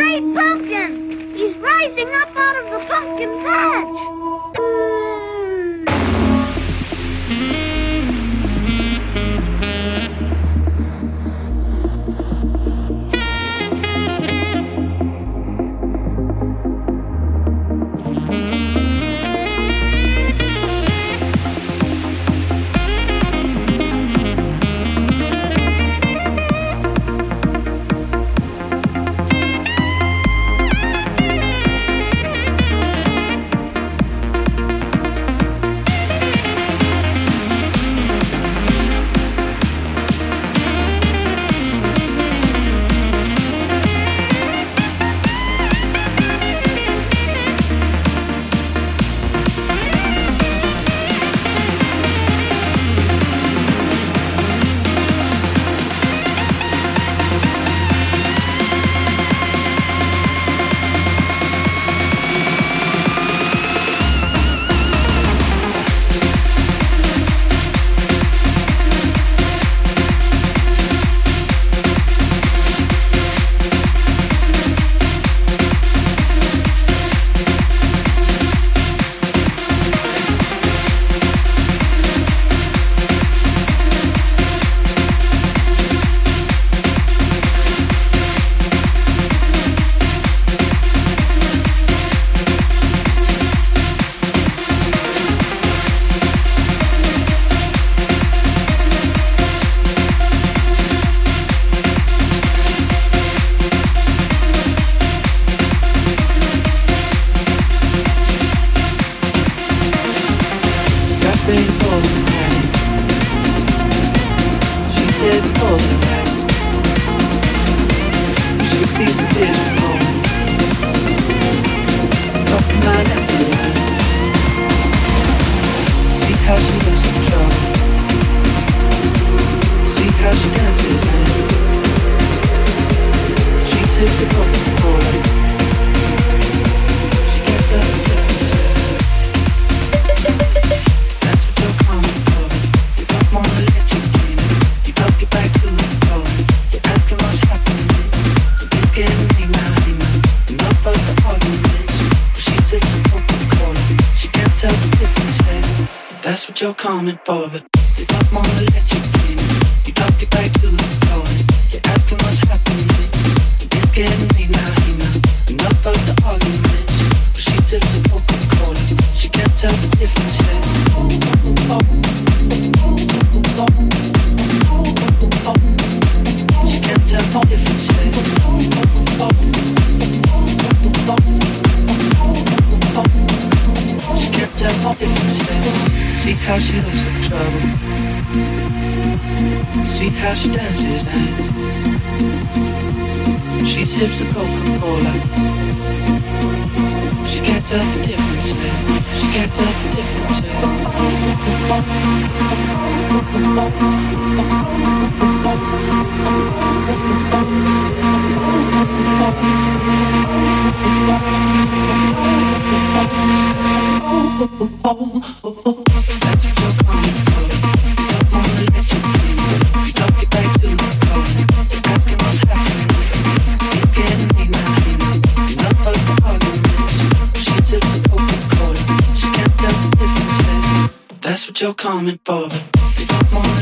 great pumpkin! He's rising up out of the pumpkin patch! can't tell the difference, man. She can't tell the difference, man. Oh, oh, oh, oh, oh. you're coming for. Don't